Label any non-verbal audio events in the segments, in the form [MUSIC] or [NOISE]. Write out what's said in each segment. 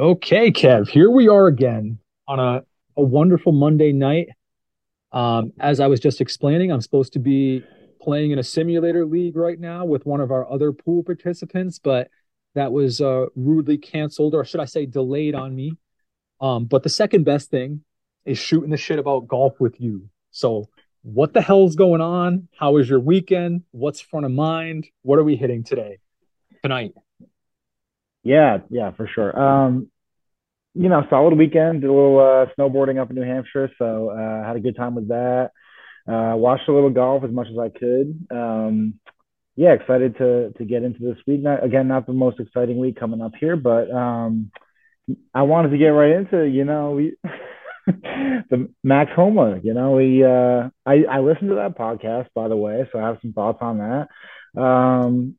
Okay, Kev, here we are again on a, a wonderful Monday night. Um, as I was just explaining, I'm supposed to be playing in a simulator league right now with one of our other pool participants, but that was uh, rudely canceled, or should I say, delayed on me. Um, but the second best thing is shooting the shit about golf with you. So, what the hell's going on? How was your weekend? What's front of mind? What are we hitting today, tonight? Yeah, yeah, for sure. Um, you know, solid weekend. Did a little uh, snowboarding up in New Hampshire, so uh, had a good time with that. Uh, watched a little golf as much as I could. Um, yeah, excited to to get into this week. Not, again, not the most exciting week coming up here, but um, I wanted to get right into you know we [LAUGHS] the Max Homa. You know, we uh, I I listened to that podcast by the way, so I have some thoughts on that. Um,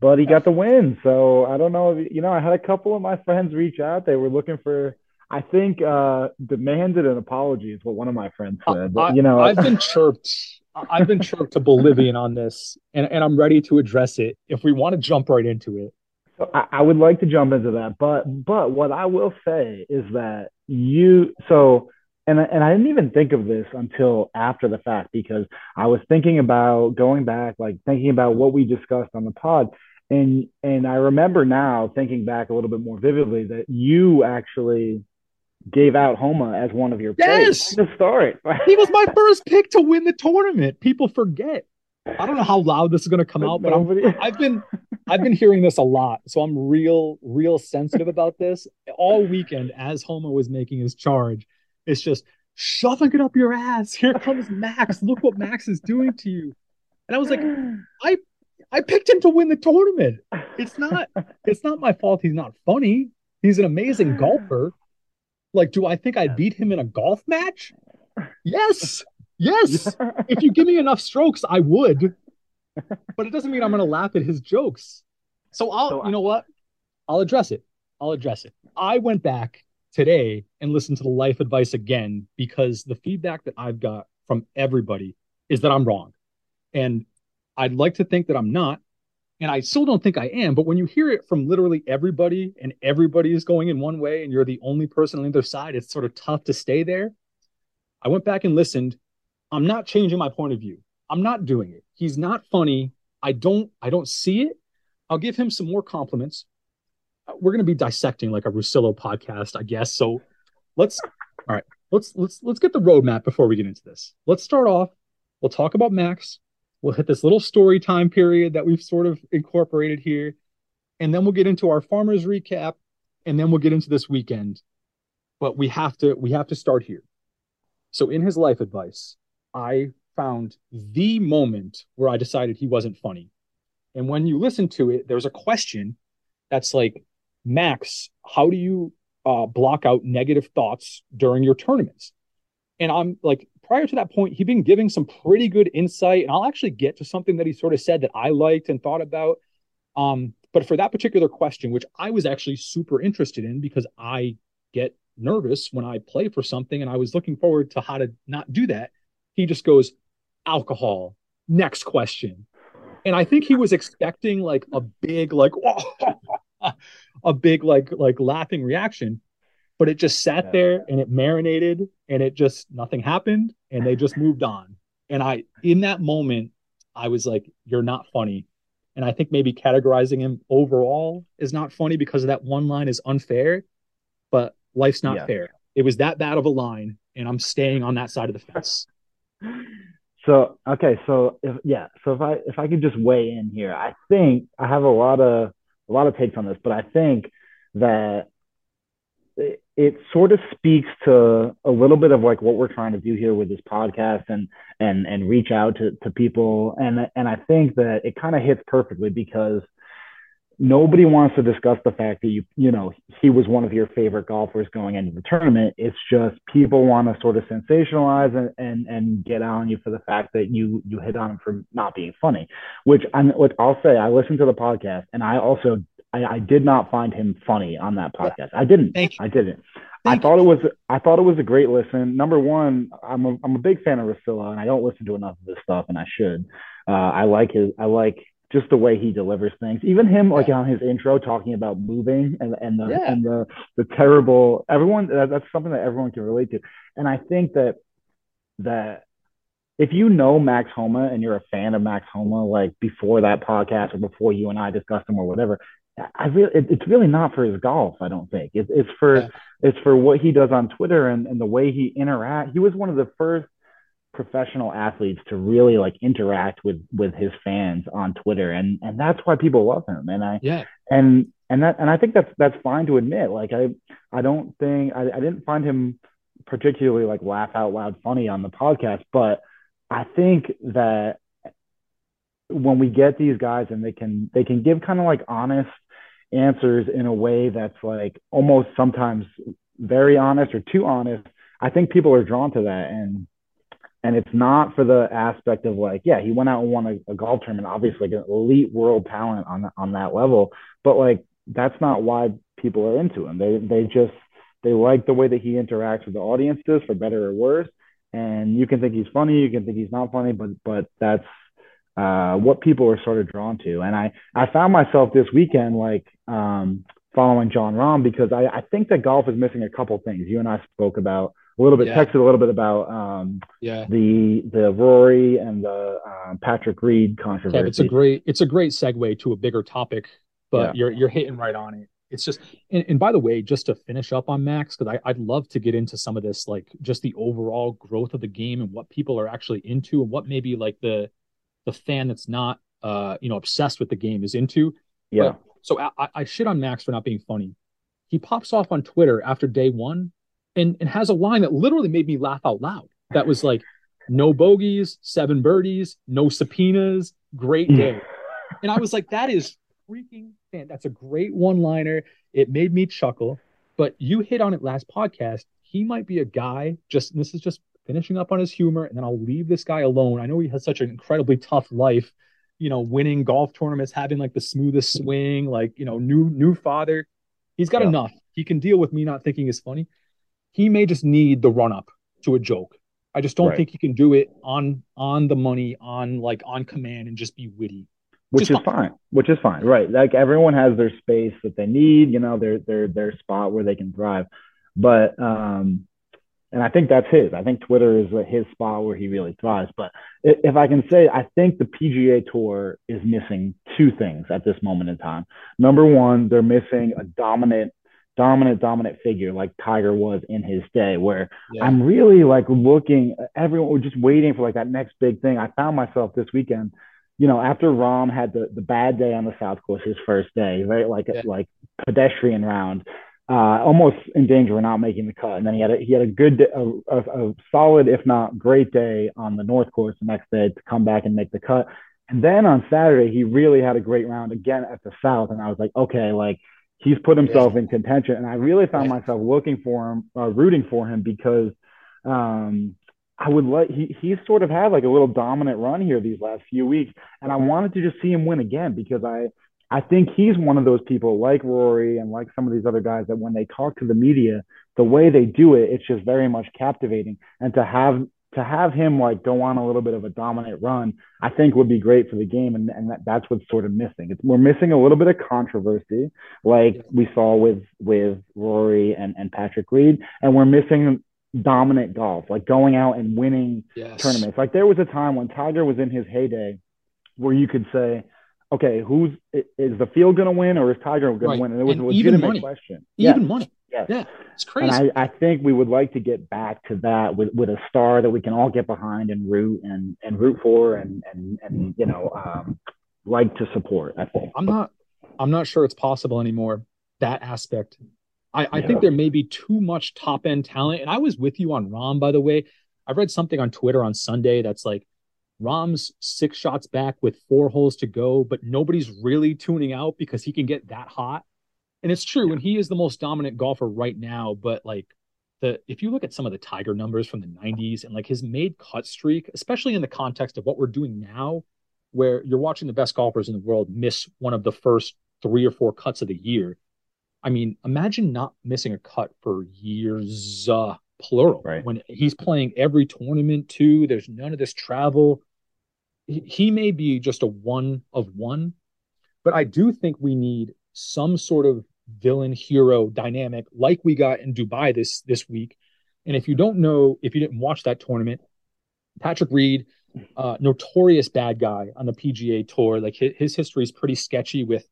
but he got the win. So I don't know. If, you know, I had a couple of my friends reach out. They were looking for, I think, uh, demanded an apology is what one of my friends said. But, you know, I, have been chirped. I've been chirped to Bolivian on this, and, and I'm ready to address it if we want to jump right into it. So I, I would like to jump into that, but but what I will say is that you so and and I didn't even think of this until after the fact because I was thinking about going back, like thinking about what we discussed on the pod, and and I remember now thinking back a little bit more vividly that you actually gave out Homa as one of your yes the story. [LAUGHS] he was my first pick to win the tournament. People forget. I don't know how loud this is going to come out, but i have been I've been hearing this a lot, so I'm real real sensitive about this all weekend. As Homa was making his charge, it's just shoving it up your ass. Here comes Max. Look what Max is doing to you. And I was like, I I picked him to win the tournament. It's [LAUGHS] not it's not my fault he's not funny. He's an amazing golfer. Like, do I think I'd beat him in a golf match? [LAUGHS] Yes. Yes. if you give me enough strokes, I would. But it doesn't mean I'm gonna laugh at his jokes. So I'll so you know what? I'll address it. I'll address it. I went back today and listened to the life advice again because the feedback that I've got from everybody is that I'm wrong. And I'd like to think that I'm not, and I still don't think I am. But when you hear it from literally everybody, and everybody is going in one way, and you're the only person on the other side, it's sort of tough to stay there. I went back and listened. I'm not changing my point of view. I'm not doing it. He's not funny. I don't. I don't see it. I'll give him some more compliments. We're going to be dissecting like a Russillo podcast, I guess. So let's. All right. Let's let's let's get the roadmap before we get into this. Let's start off. We'll talk about Max. We'll hit this little story time period that we've sort of incorporated here. And then we'll get into our farmers recap. And then we'll get into this weekend. But we have to we have to start here. So in his life advice, I found the moment where I decided he wasn't funny. And when you listen to it, there's a question that's like, Max, how do you uh, block out negative thoughts during your tournaments? And I'm like, prior to that point, he'd been giving some pretty good insight. And I'll actually get to something that he sort of said that I liked and thought about. Um, but for that particular question, which I was actually super interested in because I get nervous when I play for something and I was looking forward to how to not do that, he just goes, alcohol. Next question. And I think he was expecting like a big, like, [LAUGHS] a big, like, like laughing reaction but it just sat yeah. there and it marinated and it just nothing happened and they just moved on. And I, in that moment, I was like, you're not funny. And I think maybe categorizing him overall is not funny because of that one line is unfair, but life's not yeah. fair. It was that bad of a line, and I'm staying on that side of the fence. [LAUGHS] So okay, so if yeah, so if I if I could just weigh in here, I think I have a lot of a lot of takes on this, but I think that it sort of speaks to a little bit of like what we're trying to do here with this podcast and and and reach out to, to people. And and I think that it kind of hits perfectly because nobody wants to discuss the fact that you you know he was one of your favorite golfers going into the tournament. It's just people want to sort of sensationalize and and, and get on you for the fact that you you hit on him for not being funny which i'm what i'll say i listened to the podcast and i also I, I did not find him funny on that podcast. I didn't. I didn't. Thank I thought it was I thought it was a great listen. Number one, I'm a I'm a big fan of Russillo, and I don't listen to enough of his stuff, and I should. Uh, I like his I like just the way he delivers things. Even him, like on his intro, talking about moving and and the Yeah. and the the terrible. Everyone that, that's something that everyone can relate to. And I think that that if you know Max Homa and you're a fan of Max Homa, like before that podcast or before you and I discussed him or whatever, I really it, it's really not for his golf. I don't think it, it's for Yeah. it's for what he does on Twitter and and the way he interact. He was one of the first professional athletes to really like interact with with his fans on Twitter and and that's why people love him and I Yeah. and and that and I think that's that's fine to admit like I I don't think I, I didn't find him particularly like laugh out loud funny on the podcast but I think that when we get these guys and they can they can give kind of like honest answers in a way that's like almost sometimes very honest or too honest. I think people are drawn to that and and it's not for the aspect of like yeah he went out and won a, a golf tournament obviously like an elite world talent on on that level but like that's not why people are into him. They they just they like the way that he interacts with the audiences for better or worse and you can think he's funny you can think he's not funny but but that's uh, what people are sort of drawn to and i i found myself this weekend like um following Jon Rahm because I, I think that golf is missing a couple things you and i spoke about a little bit Yeah. texted a little bit about um Yeah. the the Rory and the um, Patrick Reed controversy. Kev, it's a great it's a great segue to a bigger topic, but Yeah. you're you're hitting right on it. It's just and, and by the way, just to finish up on Max, because I'd love to get into some of this, like just the overall growth of the game and what people are actually into and what maybe like the the fan that's not uh you know obsessed with the game is into. yeah, But- so I, I- shit on Max for not being funny. He pops off on Twitter after day one and, and has a line that literally made me laugh out loud. That was like, no bogeys, seven birdies, no subpoenas, great hmm. day. and I was like, that is freaking fan. That's a great one liner. It made me chuckle. But you hit on it last podcast. He might be a guy, just this is just finishing up on his humor, and then I'll leave this guy alone. I know he has such an incredibly tough life you know, winning golf tournaments, having like the smoothest swing, like, you know, new new father. He's got Yeah. enough. He can deal with me not thinking is funny. He may just need the run up to a joke. I just don't Right. think he can do it on on the money, on like on command and just be witty. which just is fine. Which is fine, right? Like everyone has their space that they need, you know, their their their spot where they can thrive. But um, and I think that's his. I think Twitter is his spot where he really thrives. But if I can say, I think the PGA Tour is missing two things at this moment in time. Number one, they're missing a dominant, dominant, dominant figure like Tiger was in his day, where Yeah. I'm really like looking. Everyone was just waiting for like that next big thing. I found myself this weekend. You know, after Rahm had the, the bad day on the South Course, his first day, right? Like Yeah. like pedestrian round, uh, almost in danger of not making the cut. And then he had a, he had a good, a, a, a solid, if not great day on the North Course the next day to come back and make the cut. And then on Saturday, he really had a great round again at the South. And I was like, okay, like he's put himself in contention. And I really found Right. myself looking for him, uh, rooting for him because um, I would like, he, he's sort of had like a little dominant run here these last few weeks. And I wanted to just see him win again because I, I think he's one of those people like Rory and like some of these other guys that when they talk to the media, the way they do it, it's just very much captivating. And to have to have him like go on a little bit of a dominant run, I think would be great for the game. And, and that, that's what's sort of missing. It's, we're missing a little bit of controversy, like we saw with with Rory and, and Patrick Reed, and we're missing dominant golf, like going out and winning yes. tournaments. Like there was a time when Tiger was in his heyday where you could say, okay, who's is the field going to win or is Tiger going Right. to win? And it was And a legitimate question. Even Yes, money. yes. Yeah. It's And crazy. I, I think we would like to get back to that with, with a star that we can all get behind and root and, and root for and, and, and you know, um, like to support, I think. I'm not I'm not sure it's possible anymore. That aspect. I, I Yeah. think there may be too much top end talent. And I was with you on Rahm, by the way. I read something on Twitter on Sunday that's like Rahm's six shots back with four holes to go, but nobody's really tuning out because he can get that hot. And it's true, and he is the most dominant golfer right now. But like the if you look at some of the Tiger numbers from the 90s and like his made cut streak, especially in the context of what we're doing now, where you're watching the best golfers in the world miss one of the first three or four cuts of the year. I mean, imagine not missing a cut for years, uh, plural. Right. When he's playing every tournament too, there's none of this travel. He may be just a one of one, but I do think we need some sort of villain hero dynamic like we got in Dubai this this week. And if you don't know, if you didn't watch that tournament, Patrick Reed, uh, notorious bad guy on the PGA Tour. Like his, his history is pretty sketchy with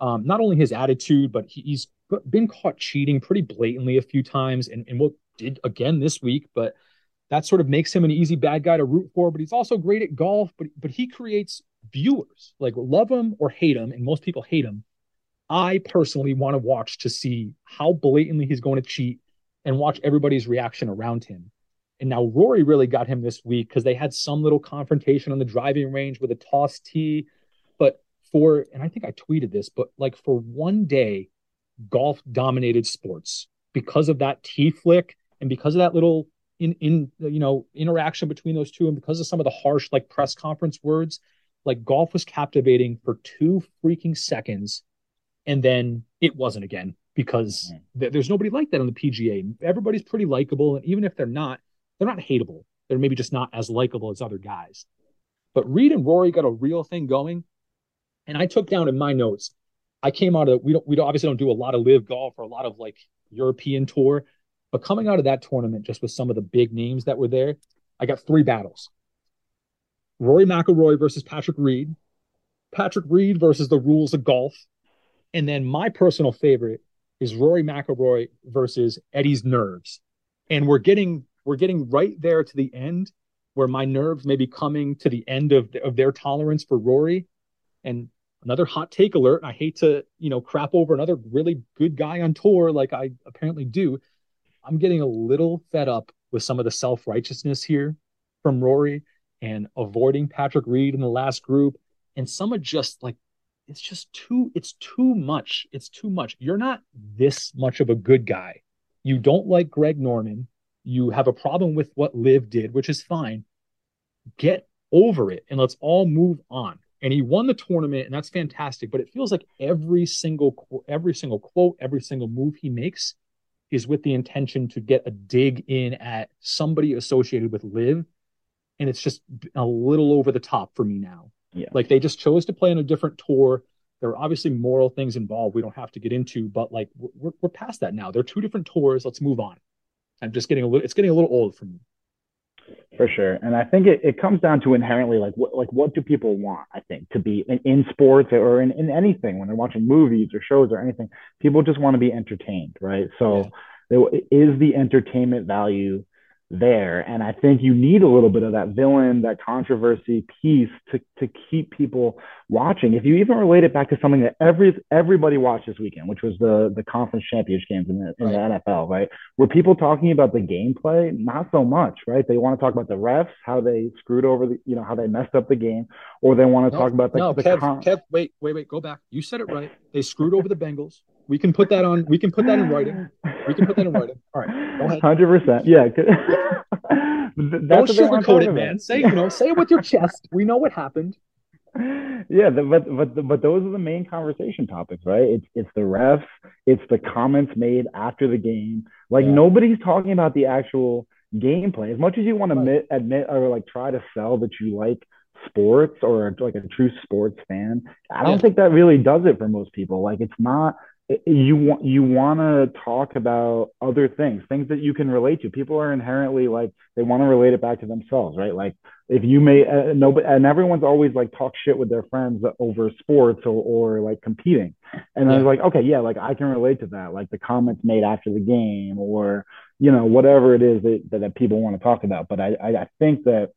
um, not only his attitude, but he, he's been caught cheating pretty blatantly a few times, and and what did again this week. But that sort of makes him an easy bad guy to root for. But he's also great at golf. But but he creates viewers like love him or hate him, and most people hate him. I personally want to watch to see how blatantly he's going to cheat and watch everybody's reaction around him. And now Rory really got him this week because they had some little confrontation on the driving range with a toss tee. But for, and I think I tweeted this, but like for one day, golf dominated sports because of that tee flick and because of that little in in you know interaction between those two and because of some of the harsh like press conference words like golf was captivating for two freaking seconds and then it wasn't again because mm. th- there's nobody like that on the PGA. Everybody's pretty likable, and even if they're not, they're not hateable. They're maybe just not as likable as other guys. But Reed and Rory got a real thing going, and I took down in my notes. I came out of we don't we don't, obviously don't do a lot of LIV golf or a lot of like European tour, but coming out of that tournament just with some of the big names that were there, I got three battles: Rory McIlroy versus Patrick Reed, Patrick Reed versus the rules of golf, and then my personal favorite is Rory McIlroy versus Eddie's nerves, and we're getting we're getting right there to the end where my nerves may be coming to the end of, of their tolerance for Rory. And another hot take alert. I hate to, you know, crap over another really good guy on tour like I apparently do. I'm getting a little fed up with some of the self righteousness here from Rory and avoiding Patrick Reed in the last group. And some of just like, it's just too, it's too much. It's too much. You're not this much of a good guy. You don't like Greg Norman you have a problem with what LIV did, which is fine. Get over it and let's all move on. And he won the tournament, and that's fantastic. But it feels like every single every single quote, every single move he makes is with the intention to get a dig in at somebody associated with LIV, And it's just a little over the top for me now. Yeah. Like they just chose to play on a different tour. There are obviously moral things involved we don't have to get into, but like we're, we're past that now. They're two different tours. Let's move on. I'm just getting a little. It's getting a little old for me. For sure, and I think it, it comes down to inherently like what like what do people want? I think to be in, in sports or in, in anything when they're watching movies or shows or anything, people just want to be entertained, right? So, yeah. is the entertainment value there. And I think you need a little bit of that villain, that controversy piece to, to keep people watching. If you even relate it back to something that every everybody watched this weekend, which was the the conference championship games in the, in the NFL, right? Were people talking about the gameplay? Not so much, right? They want to talk about the refs, how they screwed over the, you know, how they messed up the game, or they want to no, talk about the, no, the Kev, con- Kev, wait, wait, wait, go back. You said it right. They screwed over the Bengals. We can put that on. We can put that in writing. We can put that in writing. All right, go ahead. Hundred percent. Yeah. [LAUGHS] Don't sugarcoat it, man. Say you know, say it with your chest. We know what happened. Yeah, the, but but but those are the main conversation topics, right? It's it's the refs, it's the comments made after the game. Like yeah. nobody's talking about the actual gameplay. As much as you want to admit, admit or like try to sell that you like sports or like a true sports fan, I don't yeah. think that really does it for most people. Like it's not you want you want to talk about other things things that you can relate to. People are inherently like they want to relate it back to themselves right? Like if you may uh, no and everyone's always like talk shit with their friends over sports or, or like competing. And yeah. i was like okay yeah like i can relate to that like the comments made after the game or you know whatever it is that, that, that people want to talk about. But I, I i think that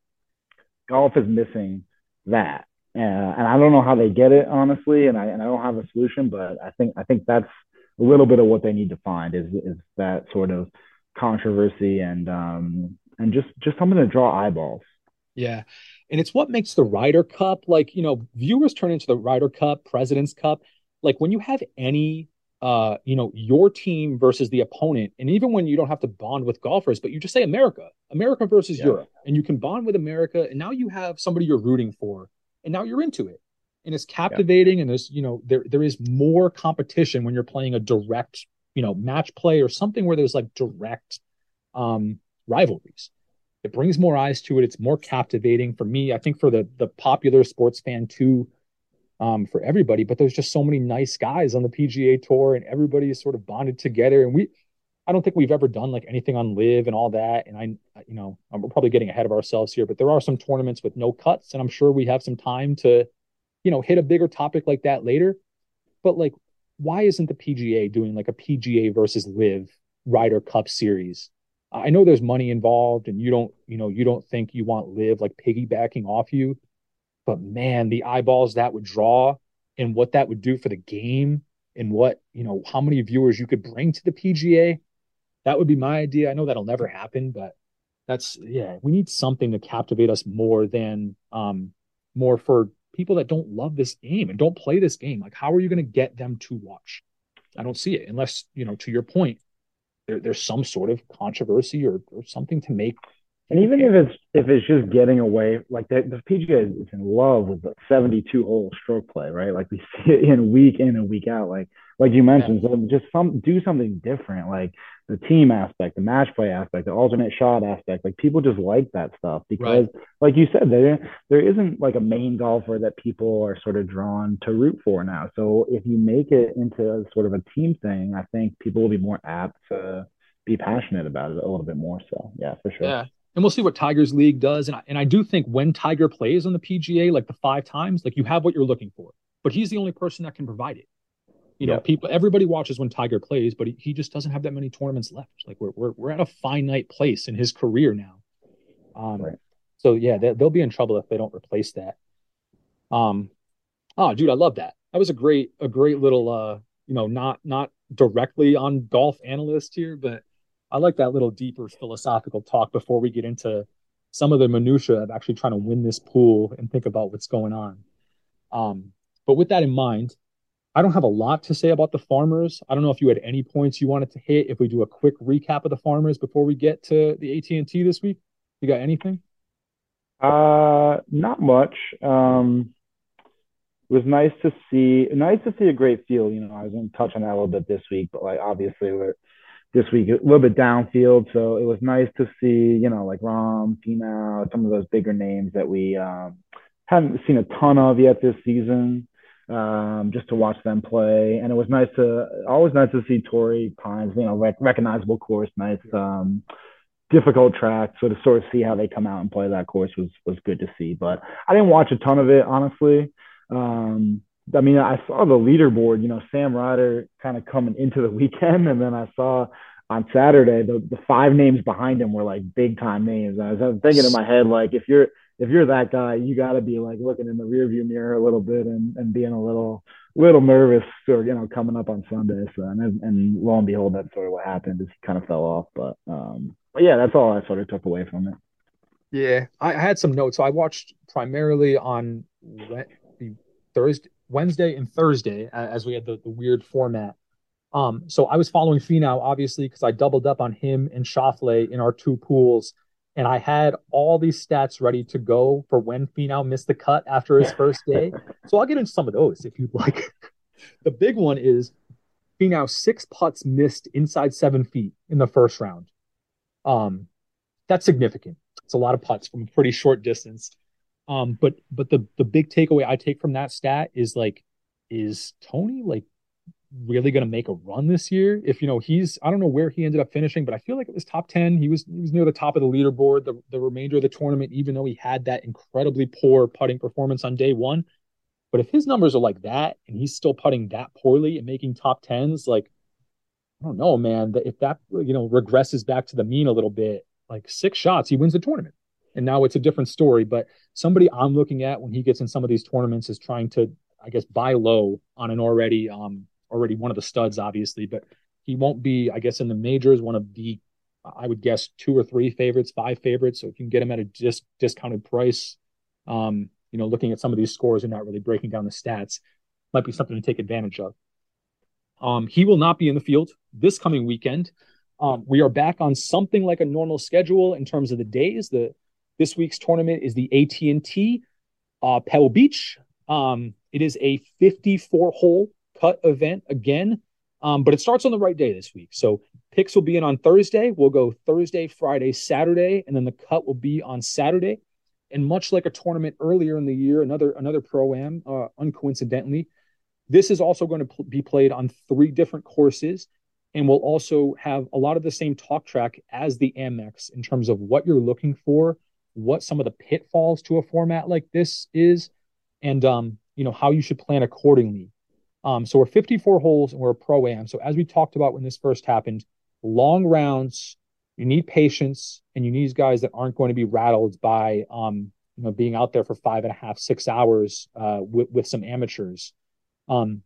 golf is missing that uh, and I don't know how they get it honestly, and I and I don't have a solution, but I think I think that's a little bit of what they need to find is is that sort of controversy and um and just just something to draw eyeballs. Yeah. And it's what makes the Ryder Cup like, you know, viewers turn into the Ryder Cup, President's Cup. Like when you have any uh, you know, your team versus the opponent, and even when you don't have to bond with golfers, but you just say America, America versus yeah. Europe, and you can bond with America, and now you have somebody you're rooting for and now you're into it and it's captivating yeah. and there's you know there there is more competition when you're playing a direct you know match play or something where there's like direct um rivalries it brings more eyes to it. It's more captivating for me. I think for the the popular sports fan too, um, for everybody. But there's just so many nice guys on the PGA Tour, and everybody is sort of bonded together. And we, I don't think we've ever done like anything on LIV and all that. And I, you know, we're probably getting ahead of ourselves here, but there are some tournaments with no cuts, and I'm sure we have some time to, you know, hit a bigger topic like that later. But like, why isn't the PGA doing like a PGA versus LIV Ryder Cup series? I know there's money involved, and you don't, you know, you don't think you want LIV like piggybacking off you, but man, the eyeballs that would draw and what that would do for the game and what, you know, how many viewers you could bring to the PGA. That would be my idea. I know that'll never happen, but that's yeah, we need something to captivate us more than um more for people that don't love this game and don't play this game. Like how are you going to get them to watch? I don't see it unless, you know, to your point, there, there's some sort of controversy or, or something to make and even if it's if it's just getting away, like the, the PGA is in love with the 72 hole stroke play, right? Like we [LAUGHS] see it in week in and week out. Like like you mentioned, so just some do something different, like the team aspect, the match play aspect, the alternate shot aspect. Like people just like that stuff because, right. like you said, there there isn't like a main golfer that people are sort of drawn to root for now. So if you make it into sort of a team thing, I think people will be more apt to be passionate about it a little bit more. So yeah, for sure. Yeah and we'll see what Tiger's league does. And I, and I do think when Tiger plays on the PGA, like the five times, like you have what you're looking for. But he's the only person that can provide it. You know, people, everybody watches when Tiger plays, but he, he just doesn't have that many tournaments left. Like we're we're we're at a finite place in his career now. Um, right. so yeah, they, they'll be in trouble if they don't replace that. Um, oh, dude, I love that. That was a great a great little uh, you know, not not directly on golf analyst here, but I like that little deeper philosophical talk before we get into some of the minutia of actually trying to win this pool and think about what's going on. Um, but with that in mind, I don't have a lot to say about the farmers. I don't know if you had any points you wanted to hit. If we do a quick recap of the farmers before we get to the AT and T this week, you got anything? Uh, not much. Um, it was nice to see, nice to see a great field. You know, I was going to touch on that a little bit this week, but like obviously we're this week a little bit downfield. So it was nice to see, you know, like Rahm, Finau, some of those bigger names that we um, haven't seen a ton of yet this season. Um, just to watch them play, and it was nice to always nice to see Torrey Pines, you know, rec- recognizable course, nice, um, difficult track. So to sort of see how they come out and play that course was was good to see. But I didn't watch a ton of it, honestly. Um, I mean, I saw the leaderboard, you know, Sam Ryder kind of coming into the [LAUGHS] weekend, and then I saw on Saturday the, the five names behind him were like big time names. I was thinking in my head, like if you're if you're that guy, you got to be like looking in the rearview mirror a little bit and, and being a little little nervous or you know coming up on Sunday. So and and lo and behold, that's sort of what happened. Is he kind of fell off, but um, but yeah, that's all I sort of took away from it. Yeah, I had some notes. So I watched primarily on Thursday Wednesday and Thursday as we had the, the weird format. Um, so I was following Finau obviously because I doubled up on him and Schauffele in our two pools, and I had all these stats ready to go for when Finau missed the cut after his [LAUGHS] first day. so I'll get into some of those if you'd like. [LAUGHS] the big one is Finau six putts missed inside seven feet in the first round. Um, that's significant. It's a lot of putts from a pretty short distance. Um, but but the the big takeaway I take from that stat is like, is Tony like really going to make a run this year? If you know he's I don't know where he ended up finishing, but I feel like it was top ten. He was he was near the top of the leaderboard the the remainder of the tournament, even though he had that incredibly poor putting performance on day one. But if his numbers are like that and he's still putting that poorly and making top tens, like I don't know, man. If that you know regresses back to the mean a little bit, like six shots, he wins the tournament and now it's a different story. But somebody I'm looking at when he gets in some of these tournaments is trying to, I guess, buy low on an already um already one of the studs, obviously, but he won't be, I guess, in the majors one of the, I would guess, two or three favorites, five favorites. So if you can get him at a dis- discounted price, um, you know, looking at some of these scores and not really breaking down the stats, might be something to take advantage of. Um, he will not be in the field this coming weekend. Um, we are back on something like a normal schedule in terms of the days. The this week's tournament is the AT&T uh, Pebble Beach. Um, it is a 54 hole cut event again. Um, but it starts on the right day this week. So picks will be in on Thursday. We'll go Thursday, Friday, Saturday, and then the cut will be on Saturday. And much like a tournament earlier in the year, another another pro am, uh, uncoincidentally, this is also going to pl- be played on three different courses, and we'll also have a lot of the same talk track as the Amex in terms of what you're looking for, what some of the pitfalls to a format like this is, and um, you know how you should plan accordingly. Um, so we're 54 holes and we're a pro am. So as we talked about when this first happened, long rounds, you need patience, and you need guys that aren't going to be rattled by um, you know being out there for five and a half, six hours uh, with, with some amateurs. Um,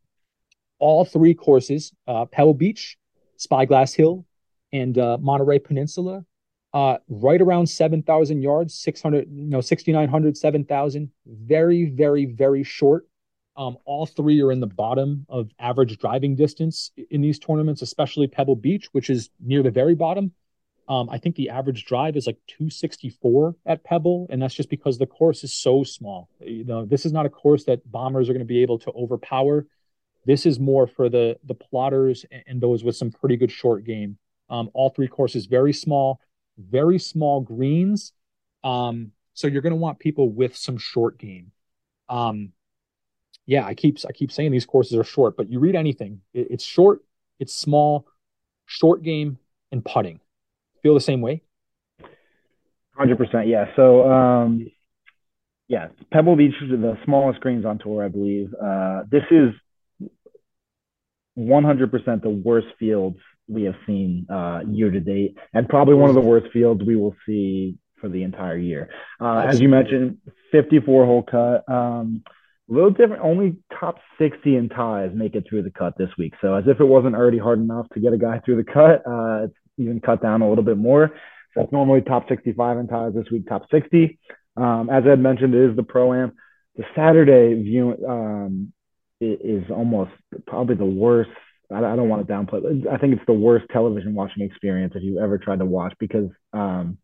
all three courses, uh, Pebble Beach, Spyglass Hill, and uh, Monterey Peninsula, uh, right around 7,000 yards, 600, you know, 6,900, 7,000. Very, very, very short. Um, all three are in the bottom of average driving distance in these tournaments, especially Pebble Beach, which is near the very bottom. Um, I think the average drive is like 264 at Pebble, and that's just because the course is so small. You know, this is not a course that bombers are going to be able to overpower. This is more for the the plotters and those with some pretty good short game. Um, all three courses very small, very small greens. Um, so you're going to want people with some short game. Um, yeah, I keep I keep saying these courses are short, but you read anything, it, it's short, it's small, short game, and putting feel the same way? Hundred percent, yeah. So, um, yeah, Pebble Beach is the smallest greens on tour, I believe. Uh, this is one hundred percent the worst fields we have seen uh, year to date, and probably one of the worst fields we will see for the entire year. Uh, as you mentioned, fifty-four hole cut. Um, a little different. Only top 60 in ties make it through the cut this week. So as if it wasn't already hard enough to get a guy through the cut, uh, it's even cut down a little bit more. So it's normally top 65 in ties this week, top 60. Um, as Ed mentioned, it is the pro am. The Saturday view um, is almost probably the worst. I, I don't want to downplay. I think it's the worst television watching experience if you ever tried to watch because um,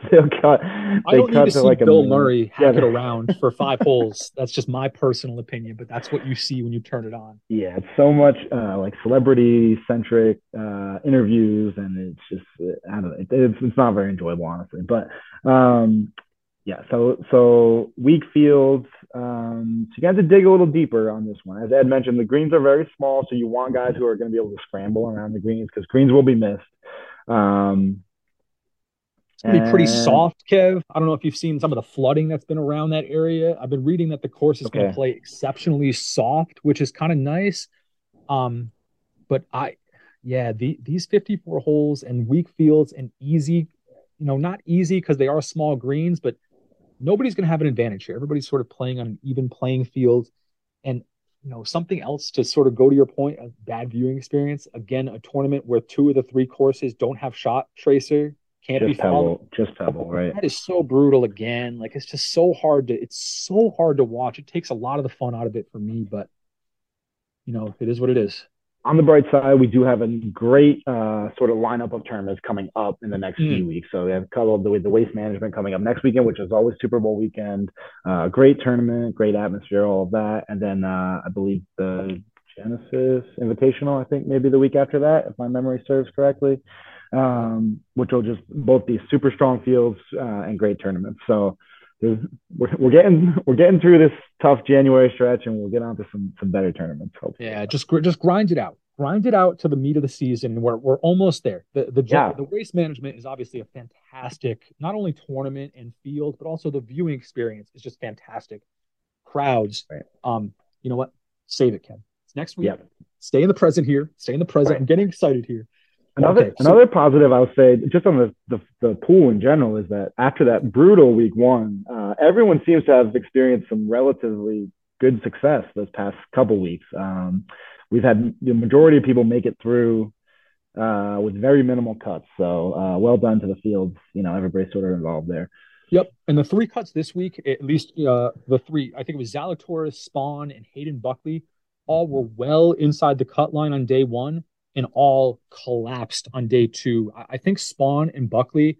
[LAUGHS] They'll cut. I don't need to see like Bill Murray hack yeah. it [LAUGHS] around for five holes. That's just my personal opinion, but that's what you see when you turn it on. Yeah, it's so much uh, like celebrity centric uh, interviews, and it's just I don't know. It, it's it's not very enjoyable, honestly. But um, yeah, so so weak fields. Um, so you have to dig a little deeper on this one. As Ed mentioned, the greens are very small, so you want guys who are going to be able to scramble around the greens because greens will be missed. Um, it's gonna be pretty soft, Kev. I don't know if you've seen some of the flooding that's been around that area. I've been reading that the course is okay. going to play exceptionally soft, which is kind of nice. Um, but I, yeah, the, these 54 holes and weak fields and easy, you know, not easy because they are small greens, but nobody's going to have an advantage here. Everybody's sort of playing on an even playing field, and you know something else to sort of go to your point, a bad viewing experience. Again, a tournament where two of the three courses don't have shot tracer can't just be pebble, just pebble, right? That is so brutal again. Like it's just so hard to it's so hard to watch. It takes a lot of the fun out of it for me, but you know, it is what it is. On the bright side, we do have a great uh, sort of lineup of tournaments coming up in the next mm. few weeks. So we have a couple of the, the waste management coming up next weekend, which is always Super Bowl weekend. Uh, great tournament, great atmosphere, all of that, and then uh, I believe the Genesis Invitational. I think maybe the week after that, if my memory serves correctly um, which will just both be super strong fields uh, and great tournaments. So we're, we're getting we're getting through this tough January stretch, and we'll get on to some some better tournaments. Hopefully. Yeah, just just grind it out, grind it out to the meat of the season. We're we're almost there. The the yeah. the waste management is obviously a fantastic not only tournament and field, but also the viewing experience is just fantastic. Crowds, right. um, you know what? Save it, Ken. It's next week. Yep. Stay in the present here. Stay in the present. Right. I'm getting excited here. Another okay, so, another positive I would say, just on the, the, the pool in general, is that after that brutal week one, uh, everyone seems to have experienced some relatively good success this past couple weeks. Um, we've had the majority of people make it through uh, with very minimal cuts. So uh, well done to the fields. You know, everybody's sort of involved there. Yep, and the three cuts this week, at least uh, the three, I think it was Zalatoris, Spaun, and Hayden Buckley, all were well inside the cut line on day one and all collapsed on day two. I think Spaun and Buckley,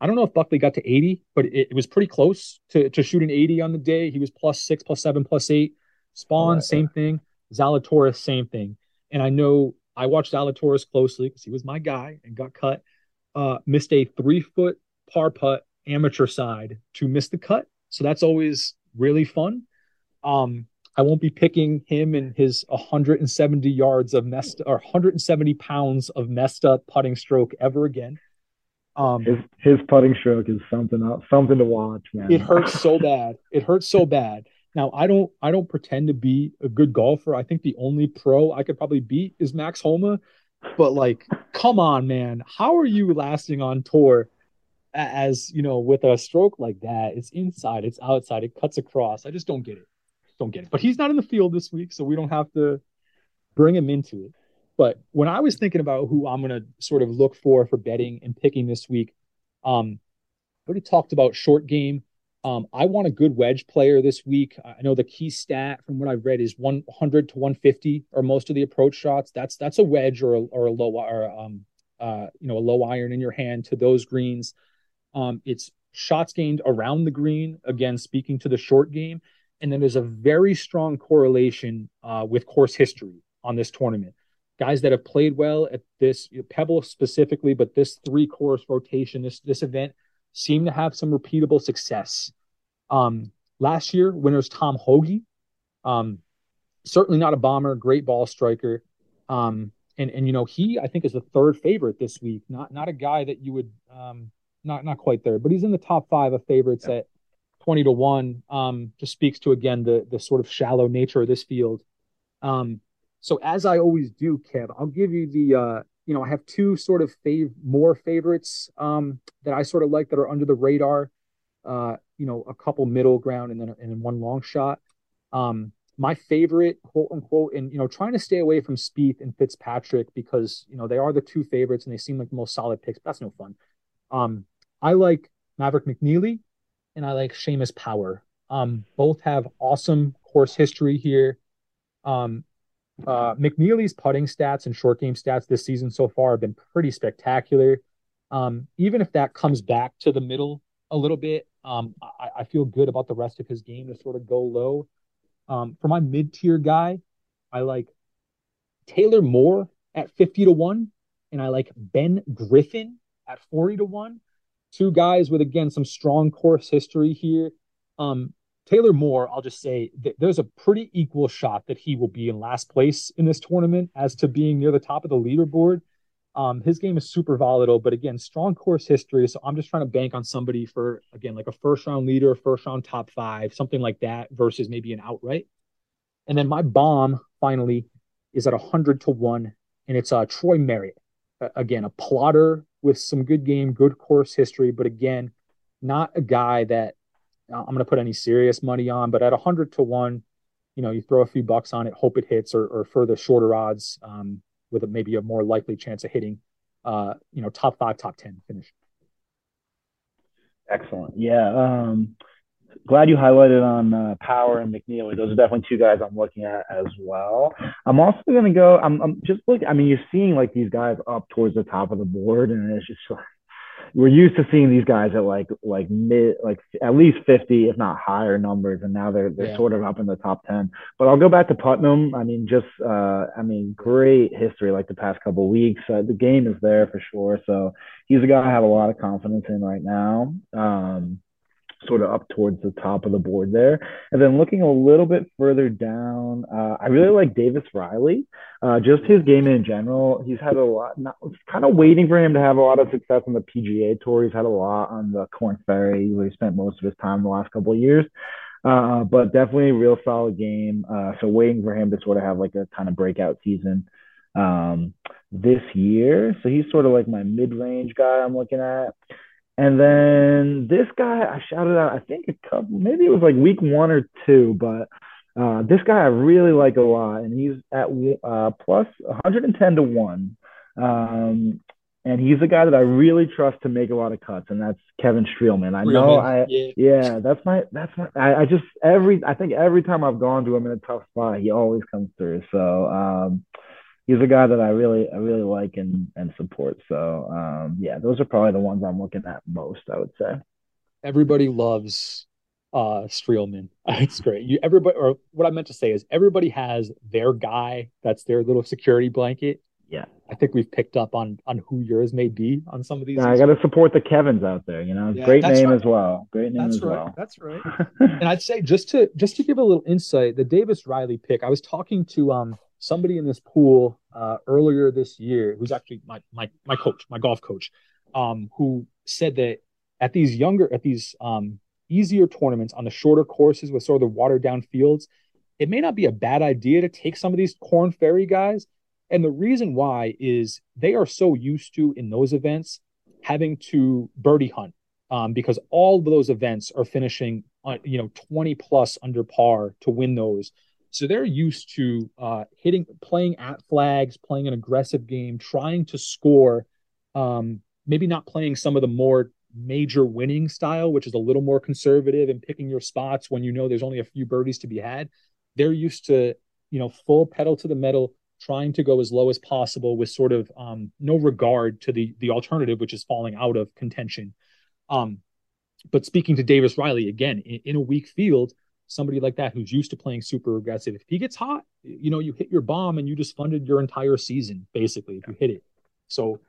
I don't know if Buckley got to 80, but it, it was pretty close to, to shooting 80 on the day. He was plus six, plus seven, plus eight. Spaun, right. same thing. Zalatoris, same thing. And I know I watched Zalatoris closely because he was my guy and got cut. Uh, missed a three foot par putt amateur side to miss the cut. So that's always really fun. Um, I won't be picking him and his 170 yards of messed or 170 pounds of messed up putting stroke ever again. Um, his his putting stroke is something else, something to watch, man. It hurts so [LAUGHS] bad. It hurts so bad. Now I don't I don't pretend to be a good golfer. I think the only pro I could probably beat is Max Homa. But like, come on, man. How are you lasting on tour as you know with a stroke like that? It's inside, it's outside, it cuts across. I just don't get it. Don't get it. But he's not in the field this week, so we don't have to bring him into it. But when I was thinking about who I'm gonna sort of look for for betting and picking this week, um, already talked about short game. Um, I want a good wedge player this week. I know the key stat from what I've read is 100 to 150 or most of the approach shots. That's that's a wedge or a, or a low or um uh you know a low iron in your hand to those greens. Um, it's shots gained around the green. Again, speaking to the short game, and then there's a very strong correlation uh, with course history on this tournament. Guys that have played well at this Pebble specifically, but this three course rotation, this this event seem to have some repeatable success. Um, last year, winners Tom Hoge, um, certainly not a bomber, great ball striker. Um, and and you know he I think is the third favorite this week. Not not a guy that you would um, not not quite there, but he's in the top five of favorites yeah. at twenty to one. Um, just speaks to again the the sort of shallow nature of this field. Um, so as I always do, Kev, I'll give you the uh, you know, I have two sort of fav- more favorites um, that I sort of like that are under the radar. Uh, you know, a couple middle ground and then and then one long shot. Um, my favorite, quote unquote, and you know, trying to stay away from Spieth and Fitzpatrick because you know they are the two favorites and they seem like the most solid picks. But that's no fun. Um, I like Maverick McNealy and I like Seamus Power. Um, both have awesome course history here. Um, uh, McNealy's putting stats and short game stats this season so far have been pretty spectacular. Um, even if that comes back to the middle a little bit, um, I, I, feel good about the rest of his game to sort of go low. Um, for my mid tier guy, I like Taylor Moore at 50 to 1, and I like Ben Griffin at 40 to 1. Two guys with, again, some strong course history here. Um, Taylor Moore, I'll just say there's a pretty equal shot that he will be in last place in this tournament as to being near the top of the leaderboard. Um, his game is super volatile, but again, strong course history. So I'm just trying to bank on somebody for again, like a first round leader, first round top five, something like that, versus maybe an outright. And then my bomb finally is at hundred to one, and it's uh, Troy Merritt. Again, a plotter with some good game, good course history, but again, not a guy that I'm going to put any serious money on, but at 100 to 1, you know, you throw a few bucks on it, hope it hits, or, or further shorter odds um, with a, maybe a more likely chance of hitting, uh, you know, top five, top 10 finish. Excellent. Yeah. Um, glad you highlighted on uh, Power and McNealy. Those are definitely two guys I'm looking at as well. I'm also going to go, I'm, I'm just looking, I mean, you're seeing like these guys up towards the top of the board, and it's just like, we're used to seeing these guys at like like mid like at least 50 if not higher numbers and now they're they're yeah. sort of up in the top 10 but i'll go back to putnam i mean just uh i mean great history like the past couple weeks uh, the game is there for sure so he's a guy i have a lot of confidence in right now um sort of up towards the top of the board there. And then looking a little bit further down, uh, I really like Davis Riley. Uh, just his game in general, he's had a lot. Not, kind of waiting for him to have a lot of success on the PGA Tour. He's had a lot on the Korn Ferry, where he spent most of his time the last couple of years. Uh, but definitely a real solid game. Uh, so waiting for him to sort of have like a kind of breakout season um, this year. So he's sort of like my mid-range guy I'm looking at. And then this guy, I shouted out, I think a couple, maybe it was like week one or two, but uh, this guy I really like a lot, and he's at uh, plus 110 to one. Um, and he's a guy that I really trust to make a lot of cuts, and that's Kevin Streelman. I know, I yeah. yeah, that's my that's my. I, I, just every I think every time I've gone to him in a tough spot, he always comes through. So um, he's a guy that I really I really like and and support. So um, yeah, those are probably the ones I'm looking at most. I would say. Everybody loves uh Streelman. [LAUGHS] It's great. You everybody or what I meant to say is everybody has their guy that's their little security blanket. Yeah. I think we've picked up on on who yours may be on some of these. Yeah, I got to support the Kevins out there. You know, yeah, great name right. as well. Great name that's as right. well. That's right. [LAUGHS] and I'd say just to just to give a little insight, the Davis Riley pick. I was talking to um somebody in this pool uh, earlier this year, who's actually my my my coach, my golf coach, um, who said that at these younger at these um easier tournaments on the shorter courses with sort of the watered down fields, it may not be a bad idea to take some of these Korn Ferry guys and the reason why is they are so used to in those events having to birdie hunt um, because all of those events are finishing, on, you know, 20 plus under par to win those. So they're used to uh, hitting, playing at flags, playing an aggressive game, trying to score. Um, maybe not playing some of the more major winning style, which is a little more conservative and picking your spots when you know there's only a few birdies to be had. They're used to, you know, full pedal to the metal, trying to go as low as possible with sort of um, no regard to the the alternative, which is falling out of contention. Um, but speaking to Davis Riley again, in, in, a weak field, somebody like that who's used to playing super aggressive, if he gets hot, you know, you hit your bomb and you just funded your entire season basically if you hit it. So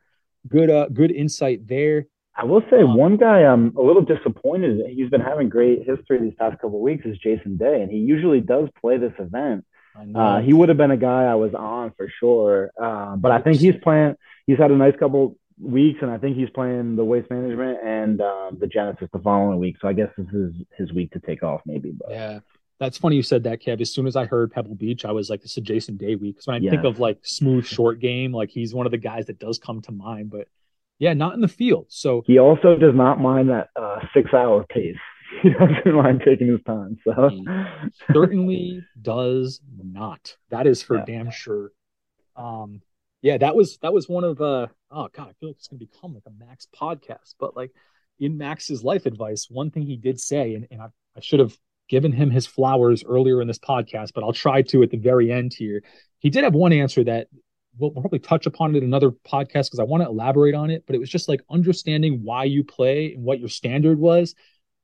good, uh, good insight there. I will say um, one guy I'm a little disappointed. He's been having great history these past couple weeks is Jason Day, and he usually does play this event. Uh, he would have been a guy I was on for sure. Uh, but I think he's playing. He's had a nice couple weeks, and I think he's playing the waste management and um, the Genesis the following week. So I guess this is his week to take off, maybe. But yeah, that's funny you said that, Kev. As soon as I heard Pebble Beach, I was like, "This is Jason Day week." Because when I think of like smooth short game, like he's one of the guys that does come to mind. But yeah, not in the field. So he also does not mind that uh, six hour pace. [LAUGHS] he doesn't mind taking his time. So he certainly does not. That is for yeah. damn sure. Um, yeah, that was that was one of uh oh god, I feel like it's gonna become like a Max podcast. But like in Max's life advice, one thing he did say, and, and I, I should have given him his flowers earlier in this podcast, but I'll try to at the very end here. He did have one answer that we'll, we'll probably touch upon it in another podcast because I want to elaborate on it. But it was just like understanding why you play and what your standard was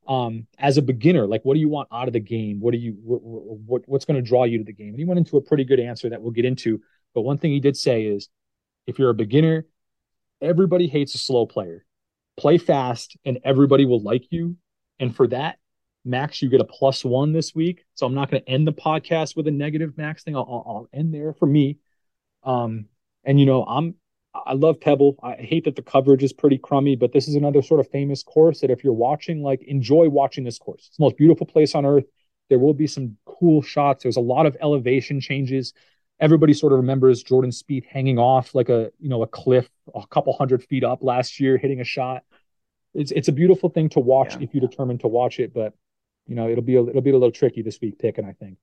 um, as a beginner, like what do you want out of the game? What do you what, what what's going to draw you to the game? And he went into a pretty good answer that we'll get into. But one thing he did say is, if you're a beginner, everybody hates a slow player. Play fast, and everybody will like you. And for that, Max, you get a plus one this week. So I'm not going to end the podcast with a negative Max thing. I'll, I'll, end there for me. Um, and you know, I'm I love Pebble. I hate that the coverage is pretty crummy, but this is another sort of famous course that if you're watching, like enjoy watching this course. It's the most beautiful place on earth. There will be some cool shots. There's a lot of elevation changes. Everybody sort of remembers Jordan Spieth hanging off like a you know a cliff a couple hundred feet up last year, hitting a shot. It's it's a beautiful thing to watch yeah. if you determine to watch it, but you know it'll be a, it'll be a little tricky this week picking. I think.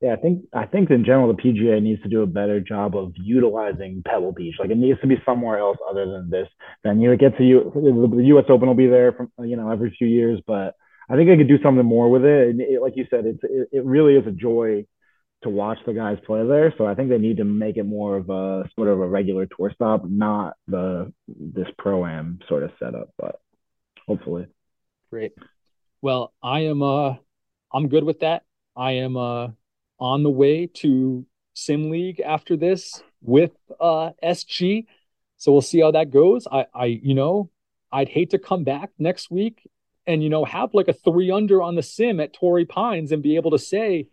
Yeah, I think I think in general the PGA needs to do a better job of utilizing Pebble Beach. Like it needs to be somewhere else other than this. Then you get to you the U.S. Open will be there from you know every few years, but I think they could do something more with it. And it, like you said, it's it, it really is a joy to watch the guys play there. So I think they need to make it more of a sort of a regular tour stop, not the this pro am sort of setup. But hopefully, great. Well, I am uh I'm good with that. I am uh on the way to Sim League after this with uh, SG. So we'll see how that goes. I, I, you know, I'd hate to come back next week and you know have like a three under on the sim at Torrey Pines and be able to say,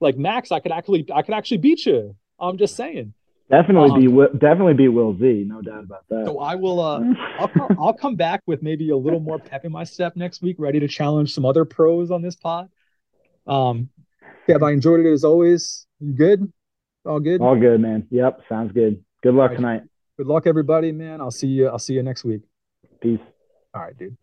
like Max, I could actually, I could actually beat you. I'm just saying. Definitely um, be definitely be Will Z, no doubt about that. So I will. Uh, [LAUGHS] I'll come, I'll come back with maybe a little more pep in my step next week, ready to challenge some other pros on this pod. Um, yeah, I enjoyed it as always. You good? All good? All good, man. Yep, sounds good. Good luck right. tonight. Good luck, everybody, man. I'll see you. I'll see you next week. Peace. All right, dude.